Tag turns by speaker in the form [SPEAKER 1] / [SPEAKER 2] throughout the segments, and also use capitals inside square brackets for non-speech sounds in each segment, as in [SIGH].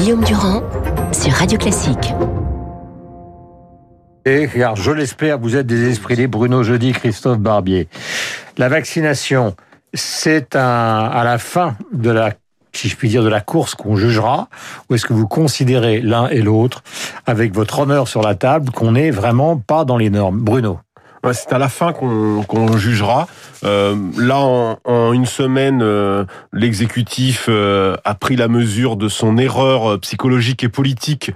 [SPEAKER 1] Guillaume Durand sur Radio Classique.
[SPEAKER 2] Et car je l'espère, vous êtes des esprits libres, Bruno Jeudi, Christophe Barbier. La vaccination, c'est à la fin de la si je puis dire, de la course qu'on jugera Ou est-ce que vous considérez l'un et l'autre, avec votre honneur sur la table, qu'on n'est vraiment pas dans les normes Bruno
[SPEAKER 3] c'est à la fin qu'on jugera. Euh, là, en, en, une semaine, euh, l'exécutif euh, a pris la mesure de son erreur euh, psychologique et politique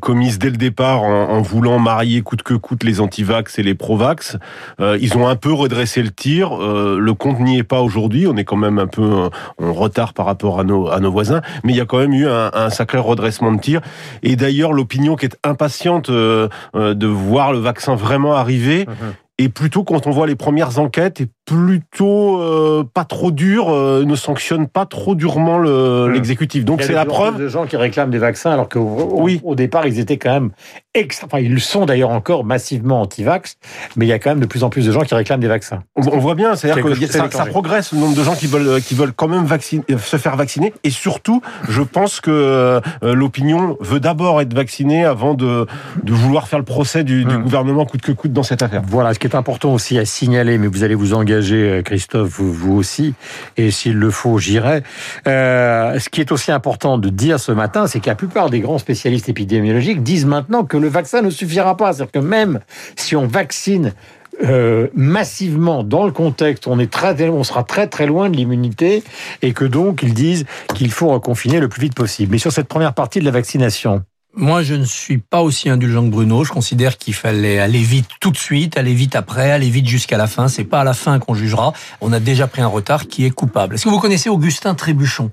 [SPEAKER 3] commise dès le départ en, en, voulant marier coûte que coûte les antivax et les provax. ils ont un peu redressé le tir. le compte n'y est pas aujourd'hui. On est quand même un peu en retard par rapport à nos, à nos voisins, mais il y a quand même eu un, un sacré redressement de tir. Et d'ailleurs, l'opinion qui est impatiente de voir le vaccin vraiment arriver. Mmh et plutôt quand on voit les premières enquêtes, et plutôt euh, pas trop dur, euh, ne sanctionne pas trop durement hmm. l'exécutif. Donc c'est la preuve
[SPEAKER 2] de gens qui réclament des vaccins alors que oui. au départ ils étaient quand même extra, enfin ils le sont d'ailleurs encore massivement anti-vax, mais il y a quand même de plus en plus de gens qui réclament des vaccins.
[SPEAKER 3] On, voit bien, c'est-à-dire que, ça, ça, progresse le nombre de gens qui veulent qui veulent quand même vacciner, se faire vacciner et surtout, je pense que euh, l'opinion veut d'abord être vaccinée avant de de vouloir faire le procès du, du hmm. gouvernement coûte que coûte dans cette affaire.
[SPEAKER 2] Voilà qui est important aussi à signaler, mais vous allez vous engager, euh, Christophe, vous, aussi, et s'il le faut, j'irai. Euh, ce qui est aussi important de dire ce matin, c'est que la plupart des grands spécialistes épidémiologiques disent maintenant que le vaccin ne suffira pas. C'est-à-dire que même si on vaccine euh, massivement dans le contexte, on est très, on sera très très loin de l'immunité et que donc ils disent qu'il faut reconfiner le plus vite possible. Mais sur cette première partie de la vaccination,
[SPEAKER 4] moi, je ne suis pas aussi indulgent que Bruno. Je considère qu'il fallait aller vite tout de suite, aller vite après, aller vite jusqu'à la fin. C'est pas à la fin qu'on jugera. On a déjà pris un retard qui est coupable. Est-ce que vous connaissez Augustin Trébuchon?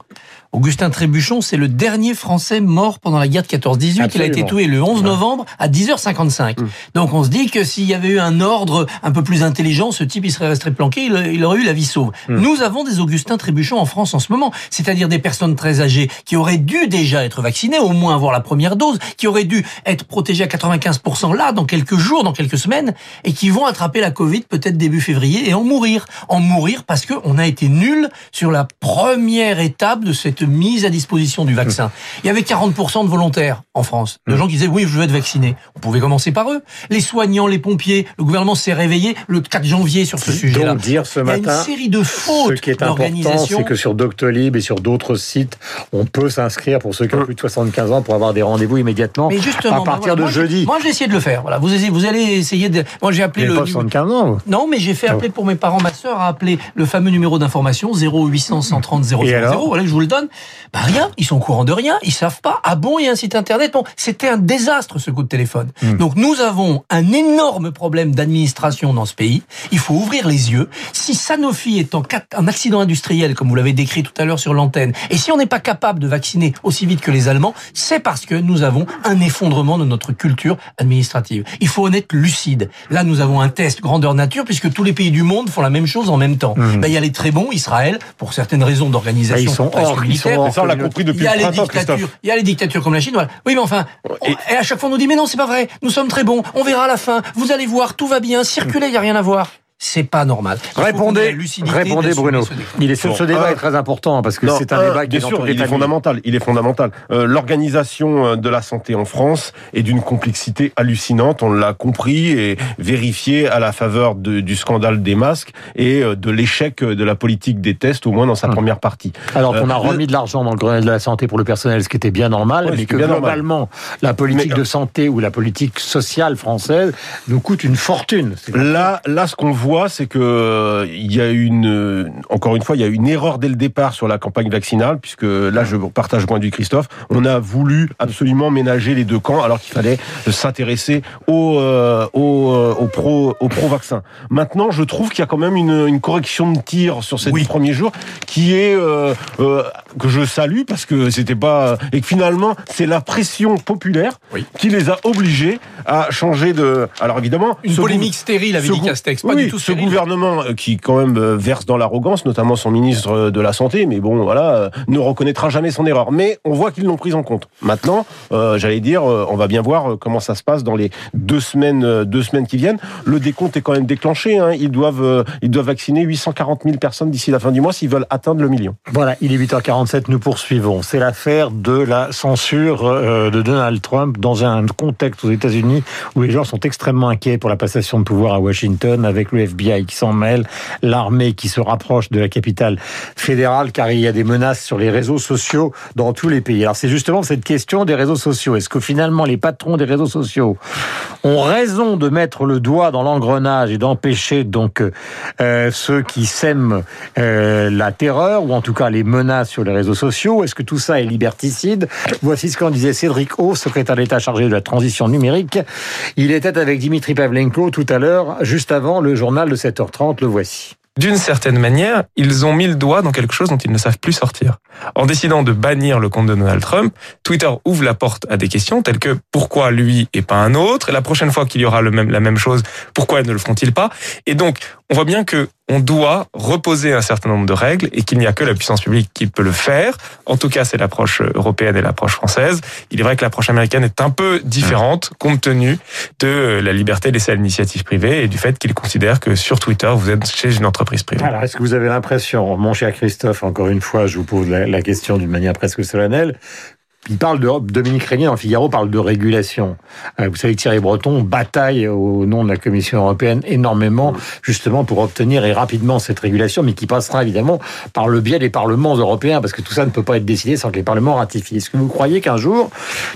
[SPEAKER 4] Augustin Trébuchon, c'est le dernier Français mort pendant la guerre de 14-18. Il a été tué le 11 novembre à 10h55. Mmh. Donc on se dit que s'il y avait eu un ordre un peu plus intelligent, ce type il serait resté planqué, il, aurait eu la vie sauve. Mmh. Nous avons des Augustin Trébuchon en France en ce moment, c'est-à-dire des personnes très âgées qui auraient dû déjà être vaccinées, au moins avoir la première dose, qui auraient dû être protégées à 95% là, dans quelques jours, dans quelques semaines, et qui vont attraper la Covid peut-être début février et en mourir. En mourir parce qu'on a été nul sur la première étape de cette mise à disposition du vaccin. Il y avait 40% de volontaires en France, de gens qui disaient oui, je veux être vacciné. On pouvait commencer par eux. Les soignants, les pompiers, le gouvernement s'est réveillé le 4 janvier sur ce sujet-là.
[SPEAKER 2] dire ce matin,
[SPEAKER 4] Il y a une série de fautes
[SPEAKER 2] Ce qui est important, c'est que sur Doctolib et sur d'autres sites, on peut s'inscrire pour ceux qui ont plus de 75 ans pour avoir des rendez-vous immédiatement Mais justement, à partir de jeudi.
[SPEAKER 4] Moi, j'ai essayé de le faire. Voilà, vous, vous allez essayer de. Moi, j'ai appelé le.
[SPEAKER 2] Pas 75 ans.
[SPEAKER 4] Non, mais j'ai fait appeler pour mes parents. Ma sœur a appelé le fameux numéro d'information 0800 130 000. Voilà, je vous le donne. Bah rien, ils sont au courant de rien, ils savent pas. Ah bon, il y a un site internet. Bon, c'était un désastre ce coup de téléphone. Hmm. Donc nous avons un énorme problème d'administration dans ce pays. Il faut ouvrir les yeux. Si Sanofi est en, un accident industriel, comme vous l'avez décrit tout à l'heure sur l'antenne, et si on n'est pas capable de vacciner aussi vite que les Allemands, c'est parce que nous avons un effondrement de notre culture administrative. Il faut en être lucide. Là, nous avons un test grandeur nature puisque tous les pays du monde font la même chose en même temps. Hmm. Ben, il y a les très bons, Israël, pour certaines raisons d'organisation.
[SPEAKER 2] Ils sont hors,
[SPEAKER 3] ça, on l'a compris depuis il y a les
[SPEAKER 4] dictatures, Il y a les dictatures comme la Chine. Voilà. Oui, mais enfin, et... à chaque fois on nous dit mais non, c'est pas vrai. Nous sommes très bons. On verra à la fin. Vous allez voir, tout va bien. Circuler, il y a rien à voir c'est pas normal.
[SPEAKER 2] répondez, répondez Bruno. Il est ce, ce débat est très important parce que c'est un débat qui
[SPEAKER 3] est, sûr, il est fondamental. Il est fondamental. Euh, L'organisation euh, de la santé en France est d'une complexité hallucinante. On l'a compris et vérifié à la faveur de, du scandale des masques et euh, de l'échec de la politique des tests, au moins dans sa hum. première partie.
[SPEAKER 2] Alors qu'on a euh, remis de l'argent dans le Grenelle de la santé pour le personnel, ce qui était bien normal, mais que globalement la politique de santé ou la politique sociale française nous coûte une fortune.
[SPEAKER 3] Là, là, ce qu'on voit c'est que euh, il y a une, encore une fois, il y a une erreur dès le départ sur la campagne vaccinale, puisque là, je partage le point du Christophe. On a voulu absolument ménager les deux camps, alors qu'il fallait s'intéresser aux, euh, aux, euh, aux pro, aux pro vaccins. Maintenant, je trouve qu'il y a quand même une, une, correction de tir sur ces premiers jours, qui est euh, que je salue parce que c'était pas et que finalement c'est la pression populaire qui les a obligés à changer de. Alors évidemment,
[SPEAKER 4] une polémique stérile, avait dit Castex, pas du tout
[SPEAKER 3] ce gouvernement euh, qui quand même euh, verse dans l'arrogance, notamment son ministre de la santé, mais bon voilà, ne reconnaîtra jamais son erreur. Mais on voit qu'ils l'ont prise en compte. Maintenant, j'allais dire, on va bien voir comment ça se passe dans les deux semaines, deux semaines qui viennent. Le décompte est quand même déclenché. Hein. Ils doivent, ils doivent vacciner 840 000 personnes d'ici la fin du mois s'ils veulent atteindre le million.
[SPEAKER 2] Voilà, il est 8h47. Nous poursuivons. C'est l'affaire de la censure de Donald Trump dans un contexte aux États-Unis où les gens sont extrêmement inquiets pour la passation de pouvoir à Washington, avec le FBI qui s'en mêle, l'armée qui se rapproche de la capitale fédérale, car il y a des menaces sur les réseaux sociaux dans tous les pays. Alors c'est justement cette question des réseaux sociaux. Est-ce que finalement les patrons des réseaux sociaux ont raison de mettre le doigt dans l'engrenage et d'empêcher donc euh, ceux qui sèment euh, la terreur ou en tout cas les menaces sur les réseaux sociaux Est-ce que tout ça est liberticide? Voici ce qu'en disait Cédric O, secrétaire d'État chargé de la transition numérique. Il était avec Dimitri Pavlenko tout à l'heure, juste avant le journal de 7h30. Le voici.
[SPEAKER 5] D'une certaine manière, ils ont mis le doigt dans quelque chose dont ils ne savent plus sortir. En décidant de bannir le compte de Donald Trump, Twitter ouvre la porte à des questions telles que pourquoi lui et pas un autre? Et la prochaine fois qu'il y aura la même chose, pourquoi ne le feront-ils pas? Et donc, on voit bien que on doit reposer un certain nombre de règles et qu'il n'y a que la puissance publique qui peut le faire. En tout cas, c'est l'approche européenne et l'approche française. Il est vrai que l'approche américaine est un peu différente compte tenu de la liberté laissée à l'initiative privée et du fait qu'il considère que sur Twitter, vous êtes chez une entreprise privée.
[SPEAKER 2] Alors, est-ce que vous avez l'impression, mon cher Christophe, encore une fois, je vous pose la question d'une manière presque solennelle, il parle de Dominique Régnier dans Figaro parle de régulation. Euh, vous savez Thierry Breton bataille au nom de la Commission européenne énormément justement pour obtenir et rapidement cette régulation, mais qui passera évidemment par le biais des parlements européens, parce que tout ça ne peut pas être décidé sans que les parlements ratifient. Est-ce que vous croyez qu'un jour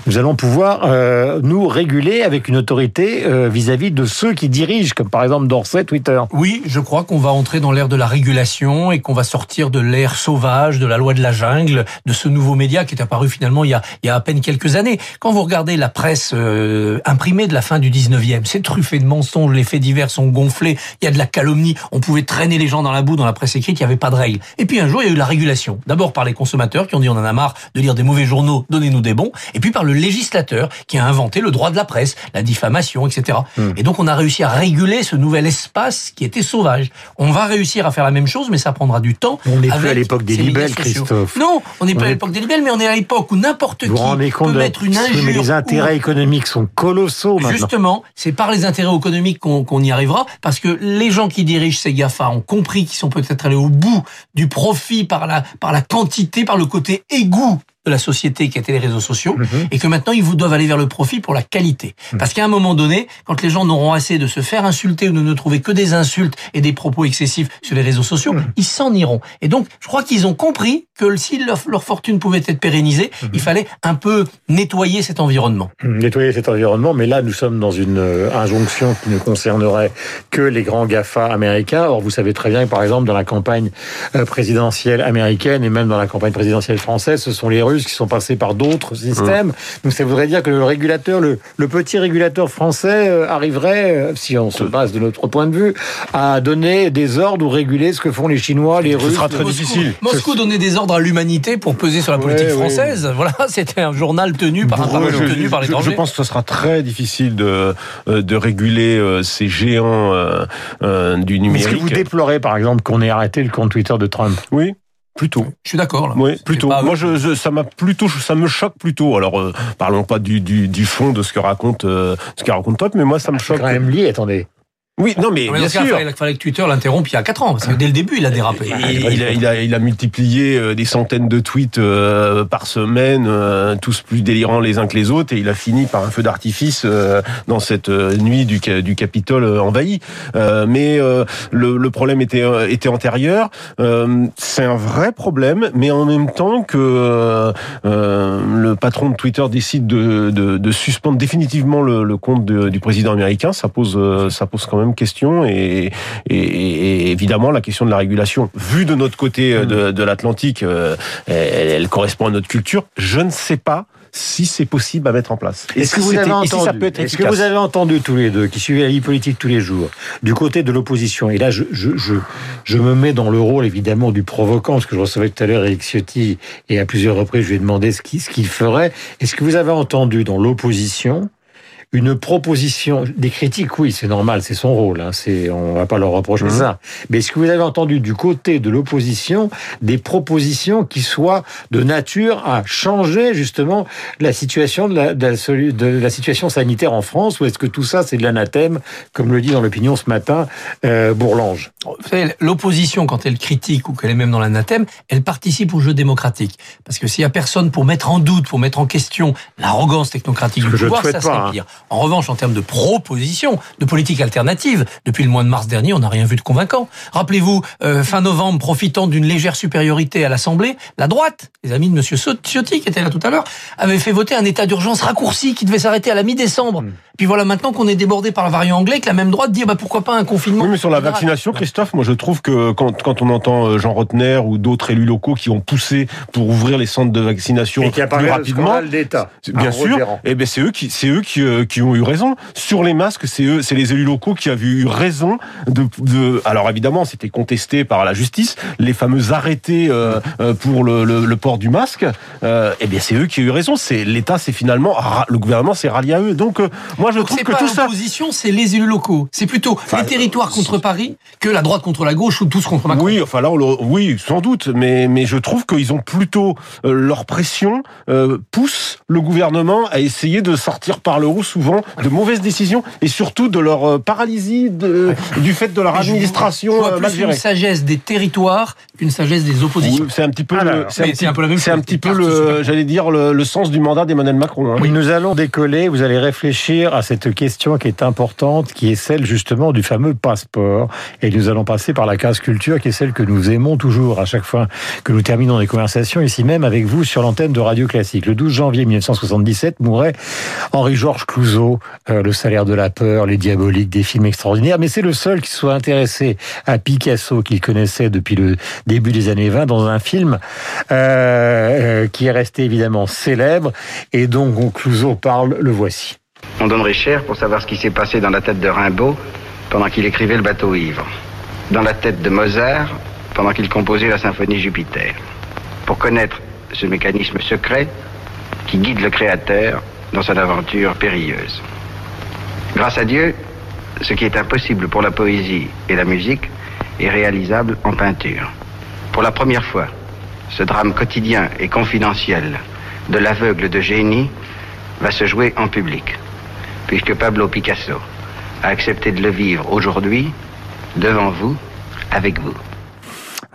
[SPEAKER 2] nous allons pouvoir euh, nous réguler avec une autorité euh, vis-à-vis de ceux qui dirigent, comme par exemple Dorsey, Twitter?
[SPEAKER 4] Oui, je crois qu'on va entrer dans l'ère de la régulation et qu'on va sortir de l'ère sauvage, de la loi de la jungle, de ce nouveau média qui est apparu finalement il y a il y a à peine quelques années. Quand vous regardez la presse euh, imprimée de la fin du 19e, c'est truffé de mensonges, les faits divers sont gonflés, il y a de la calomnie, on pouvait traîner les gens dans la boue dans la presse écrite, il n'y avait pas de règles. Et puis un jour, il y a eu la régulation. D'abord par les consommateurs qui ont dit on en a marre de lire des mauvais journaux, donnez-nous des bons. Et puis par le législateur qui a inventé le droit de la presse, la diffamation, etc. Hmm. Et donc on a réussi à réguler ce nouvel espace qui était sauvage. On va réussir à faire la même chose, mais ça prendra du temps.
[SPEAKER 2] On n'est plus à l'époque des libelles, Christophe.
[SPEAKER 4] Non, on n'est pas à l'époque des libelles, mais on est à l'époque où n'importe n'importe qui
[SPEAKER 2] rendez compte
[SPEAKER 4] peut mettre une injure.
[SPEAKER 2] Mais les intérêts économiques sont colossaux maintenant.
[SPEAKER 4] Justement, c'est par les intérêts économiques qu'on y arrivera, parce que les gens qui dirigent ces GAFA ont compris qu'ils sont peut-être allés au bout du profit par la, par la quantité, par le côté égout de la société qui était les réseaux sociaux, mhm. et que maintenant ils vous doivent aller vers le profit pour la qualité. Mhm. Parce qu'à un moment donné, quand les gens n'auront assez de se faire insulter ou de ne trouver que des insultes et des propos excessifs sur les réseaux sociaux, mhm. ils s'en iront. Et donc, je crois qu'ils ont compris que si leur, fortune pouvait être pérennisée, il fallait un peu nettoyer cet environnement.
[SPEAKER 2] Nettoyer cet environnement, mais là, nous sommes dans une euh, injonction qui ne concernerait que les grands GAFA américains. Or, vous savez très bien que, par exemple, dans la campagne euh, présidentielle américaine et même dans la campagne présidentielle française, ce sont les Russes qui sont passés par d'autres systèmes. Donc ça voudrait dire que le régulateur, le, petit régulateur français euh, arriverait, euh, si on se base de notre point de vue, à donner des ordres ou réguler ce que font les Chinois, les Russes. Ce
[SPEAKER 3] sera très difficile.
[SPEAKER 4] Moscou donnait des ordres à l'humanité pour peser sur la politique française. [LAUGHS] Voilà, c'était un journal tenu par un parlement tenu par l'étranger.
[SPEAKER 3] Je, je pense que ce sera très difficile de, euh, de réguler ces géants du numérique.
[SPEAKER 2] Est-ce que vous déplorez, par exemple, qu'on ait arrêté le compte Twitter de Trump?
[SPEAKER 3] Oui. Plutôt.
[SPEAKER 4] Je suis d'accord.
[SPEAKER 3] Oui, plutôt. Moi, je, ça m'a plutôt, ça me choque plutôt. Alors, euh, parlons pas du, du, du, fond de ce que raconte, euh, ce que raconte Top, mais moi, ça me choque.
[SPEAKER 2] quand même lié, attendez.
[SPEAKER 3] Oui, non, mais, bien sûr.
[SPEAKER 4] il fallait que Twitter l'interrompe il y a 4 ans, parce que dès le début, il a dérapé.
[SPEAKER 3] il, a, il, a, il, a, multiplié euh, des centaines de tweets euh, par semaine, euh, tous plus délirants les uns que les autres, et il a fini par un feu d'artifice dans cette nuit du, du Capitole envahi. Mais le, le, problème était, était antérieur. C'est un vrai problème, mais en même temps que le patron de Twitter décide de, de, de suspendre définitivement le, le compte du président américain, ça pose, ça pose quand même question et, évidemment la question de la régulation, vue de notre côté euh, de, l'Atlantique, euh, elle, correspond à notre culture. Je ne sais pas si c'est possible à mettre en place.
[SPEAKER 2] Est-ce que, vous avez entendu, est-ce que vous avez entendu tous les deux, qui suivez la vie politique tous les jours, du côté de l'opposition, et là je, je, je, me mets dans le rôle évidemment du provoquant, parce que je recevais tout à l'heure Eric Ciotti, et à plusieurs reprises je lui ai demandé ce qu'il ce qu'il ferait. Est-ce que vous avez entendu dans l'opposition une proposition, des critiques, oui, c'est normal, c'est son rôle, hein, c'est, on va pas leur reprocher
[SPEAKER 3] Mhm.
[SPEAKER 2] ça. Mais est-ce que vous avez entendu du côté de l'opposition des propositions qui soient de nature à changer justement la situation de la, de la, de la situation sanitaire en France, ou est-ce que tout ça c'est de l'anathème, comme le dit dans l'opinion ce matin euh, Bourlange?
[SPEAKER 4] Vous savez, l'opposition, quand elle critique ou qu'elle est même dans l'anathème, elle participe au jeu démocratique. Parce que s'il y a personne pour mettre en doute, pour mettre en question l'arrogance technocratique du pouvoir, ça serait
[SPEAKER 2] pas, hein.
[SPEAKER 4] pire. En revanche, en termes de proposition, de politique alternative, depuis le mois de mars dernier, on n'a rien vu de convaincant. Rappelez-vous, euh, fin novembre, profitant d'une légère supériorité à l'Assemblée, la droite, les amis de Monsieur Ciotti, qui était là tout à l'heure, avait fait voter un état d'urgence raccourci qui devait s'arrêter à la mi-décembre.
[SPEAKER 2] Hmm.
[SPEAKER 4] Puis voilà maintenant qu'on est débordé par le variant anglais, que la même droite dit bah pourquoi pas un confinement.
[SPEAKER 3] Oui, mais sur la
[SPEAKER 4] général.
[SPEAKER 3] vaccination, Christophe, moi je trouve que quand, quand on entend euh, Jean Rotner ou d'autres élus locaux qui ont poussé pour ouvrir les centres de vaccination
[SPEAKER 2] Et qui
[SPEAKER 3] plus rapidement,
[SPEAKER 2] d'État.
[SPEAKER 3] Bien sûr,
[SPEAKER 2] Roderan.
[SPEAKER 3] et ben c'est eux qui c'est eux qui, euh, qui ont eu raison sur les masques. C'est eux, c'est les élus locaux qui avaient eu raison de. de alors évidemment, c'était contesté par la justice, les fameux arrêtés euh, pour le, le, le port du masque. Euh, et bien c'est eux qui ont eu raison. C'est l'État, c'est finalement le gouvernement s'est rallié à eux. Donc euh, moi je
[SPEAKER 4] Donc
[SPEAKER 3] trouve
[SPEAKER 4] c'est
[SPEAKER 3] que
[SPEAKER 4] pas
[SPEAKER 3] tout ça.
[SPEAKER 4] l'opposition, c'est les élus locaux. C'est plutôt
[SPEAKER 3] Enfin,
[SPEAKER 4] les territoires contre Paris que la droite contre la gauche ou tous contre Macron.
[SPEAKER 3] Oui, enfin là, on le- oui, sans doute, mais mais je trouve qu'ils ont plutôt euh, leur pression euh, pousse le gouvernement à essayer de sortir par le haut souvent de mauvaises décisions et surtout de leur euh, paralysie de, du fait de leur
[SPEAKER 4] Mais je
[SPEAKER 3] administration
[SPEAKER 4] vois
[SPEAKER 3] euh, mal
[SPEAKER 4] plus une sagesse des territoires qu'une sagesse des oppositions.
[SPEAKER 3] Oui, c'est un petit peu,
[SPEAKER 2] Alors,
[SPEAKER 3] le, c'est un, petit-
[SPEAKER 4] peu la même
[SPEAKER 3] c'est un petit peu le, j'allais dire le, le sens du mandat d'Emmanuel Macron. hein.
[SPEAKER 2] Oui, nous allons décoller, vous allez réfléchir à cette question qui est importante, qui est celle justement du fameux passeport. Et nous allons passer par la case culture, qui est celle que nous aimons toujours à chaque fois que nous terminons des conversations, ici même avec vous sur l'antenne de Radio Classique. Le 12 janvier 1977 mourait Henri-Georges Clouzot, euh, Le salaire de la peur, Les diaboliques, des films extraordinaires. Mais c'est le seul qui soit intéressé à Picasso qu'il connaissait depuis le début des années 20 dans un film euh, euh, qui est resté évidemment célèbre et dont Clouzot parle, le voici.
[SPEAKER 6] On donnerait cher pour savoir ce qui s'est passé dans la tête de Rimbaud pendant qu'il écrivait le bateau ivre, dans la tête de Mozart pendant qu'il composait la symphonie Jupiter, pour connaître ce mécanisme secret qui guide le créateur dans son aventure périlleuse. Grâce à Dieu, ce qui est impossible pour la poésie et la musique est réalisable en peinture. Pour la première fois, ce drame quotidien et confidentiel de l'aveugle de génie va se jouer en public, puisque Pablo Picasso a accepté de le vivre aujourd'hui, devant vous, avec vous.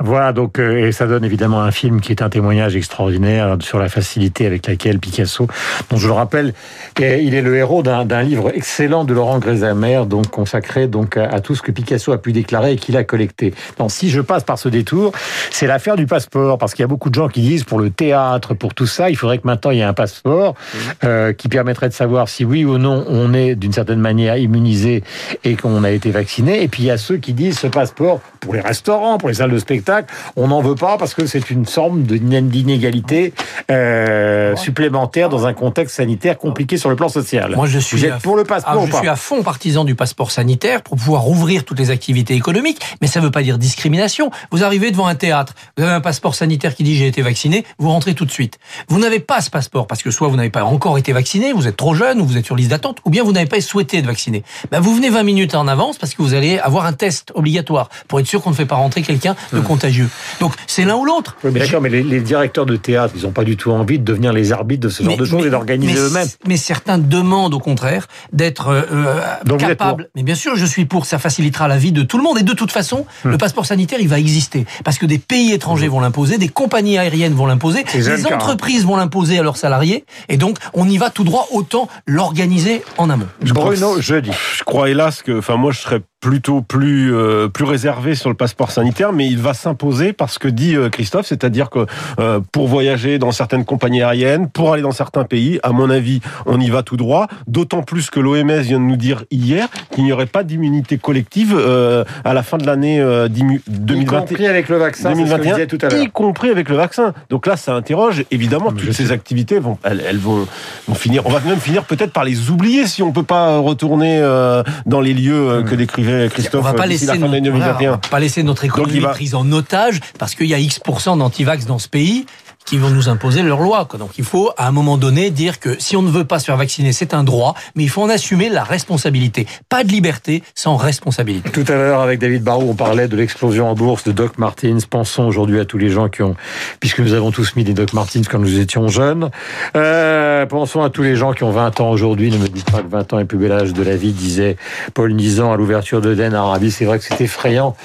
[SPEAKER 2] Voilà, donc, euh, et ça donne évidemment un film qui est un témoignage extraordinaire sur la facilité avec laquelle Picasso, dont je le rappelle, est- il est le héros d'un livre excellent de Laurent Grésamer, donc consacré donc à, à tout ce que Picasso a pu déclarer et qu'il a collecté. Donc, si je passe par ce détour, c'est l'affaire du passeport, parce qu'il y a beaucoup de gens qui disent pour le théâtre, pour tout ça, il faudrait que maintenant il y ait un passeport euh, qui permettrait de savoir si oui ou non on est d'une certaine manière immunisé et qu'on a été vacciné. Et puis il y a ceux qui disent ce passeport pour les restaurants, pour les salles de spectacle, on n'en veut pas parce que c'est une forme de- d'inégalité euh, supplémentaire dans un contexte sanitaire compliqué sur le plan social.
[SPEAKER 4] Moi, je suis
[SPEAKER 2] Vous êtes
[SPEAKER 4] à-
[SPEAKER 2] pour le passeport
[SPEAKER 4] Ah,
[SPEAKER 2] ou
[SPEAKER 4] je
[SPEAKER 2] pas
[SPEAKER 4] suis à fond partisan du passeport sanitaire pour pouvoir ouvrir toutes les activités économiques, mais ça ne veut pas dire discrimination. Vous arrivez devant un théâtre, vous avez un passeport sanitaire qui dit j'ai été vacciné, vous rentrez tout de suite. Vous n'avez pas ce passeport parce que soit vous n'avez pas encore été vacciné, vous êtes trop jeune ou vous êtes sur liste d'attente, ou bien vous n'avez pas souhaité être vacciné. Ben, vous venez 20 minutes en avance parce que vous allez avoir un test obligatoire pour être sûr qu'on ne fait pas rentrer quelqu'un de
[SPEAKER 2] Hmm.
[SPEAKER 4] Contagieux. Donc c'est l'un ou l'autre.
[SPEAKER 2] Oui, mais d'accord, mais les, les directeurs de théâtre, ils n'ont pas du tout envie de devenir les arbitres de ce genre
[SPEAKER 4] Mais-
[SPEAKER 2] de choses et d'organiser
[SPEAKER 4] mais-
[SPEAKER 2] eux-mêmes.
[SPEAKER 4] Mais certains demandent au contraire d'être euh, euh, capables. Mais bien sûr, je suis pour. Ça facilitera la vie de tout le monde. Et de toute façon,
[SPEAKER 2] Hmm.
[SPEAKER 4] le passeport sanitaire, il va exister parce que des pays étrangers vont l'imposer, des compagnies aériennes vont l'imposer, des
[SPEAKER 2] hein.
[SPEAKER 4] entreprises vont l'imposer à leurs salariés. Et donc, on y va tout droit. Autant l'organiser en amont.
[SPEAKER 2] Bruno, jeudi.
[SPEAKER 3] Je crois hélas que, enfin moi je serais plutôt plus euh, plus réservé sur le passeport sanitaire, mais il va s'imposer parce que dit euh, Christophe, c'est-à-dire que euh, pour voyager dans certaines compagnies aériennes, pour aller dans certains pays, à mon avis, on y va tout droit. D'autant plus que l'OMS vient de nous dire hier qu'il n'y aurait pas d'immunité collective euh, à la fin de l'année euh, d'immu-
[SPEAKER 2] Y
[SPEAKER 3] 2021
[SPEAKER 2] compris avec le vaccin, c'est ce que je
[SPEAKER 3] 2021,
[SPEAKER 2] disais tout à l'heure.
[SPEAKER 3] y compris avec le vaccin. Donc là, ça interroge. Évidemment,
[SPEAKER 2] Mais
[SPEAKER 3] toutes ces
[SPEAKER 2] sais.
[SPEAKER 3] activités vont, elles, elles vont, vont finir. On va même finir peut-être par les oublier si on peut pas retourner euh, dans les lieux euh, que décrivait Christophe.
[SPEAKER 4] on va pas laisser
[SPEAKER 3] la fin de l'année
[SPEAKER 4] notre, voilà,
[SPEAKER 3] 2021.
[SPEAKER 4] on va pas laisser notre économie
[SPEAKER 3] va-
[SPEAKER 4] prise en otage parce qu'il y a X% d'antivax dans ce pays. Qui vont nous imposer leurs lois. Quoi. Donc il faut à un moment donné dire que si on ne veut pas se faire vacciner, c'est un droit, mais il faut en assumer la responsabilité. Pas de liberté sans responsabilité.
[SPEAKER 2] Tout à l'heure, avec David Barrault, on parlait de l'explosion en bourse de Doc Martens. Pensons aujourd'hui à tous les gens qui ont, puisque nous avons tous mis des Doc Martens quand nous étions jeunes. Euh, pensons à tous les gens qui ont 20 ans aujourd'hui. Ne me dites pas que 20 ans est plus bel âge de la vie, disait Paul Nizan à l'ouverture de Den Arabie. C'est vrai que c'est effrayant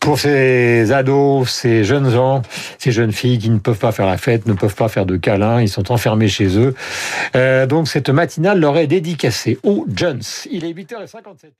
[SPEAKER 2] pour ces ados, ces jeunes gens, ces jeunes filles qui ne peuvent pas faire la fête, ne peuvent pas faire de câlins, ils sont enfermés chez eux. Euh, donc cette matinale leur est dédicacée aux Jones. Il est 8h57.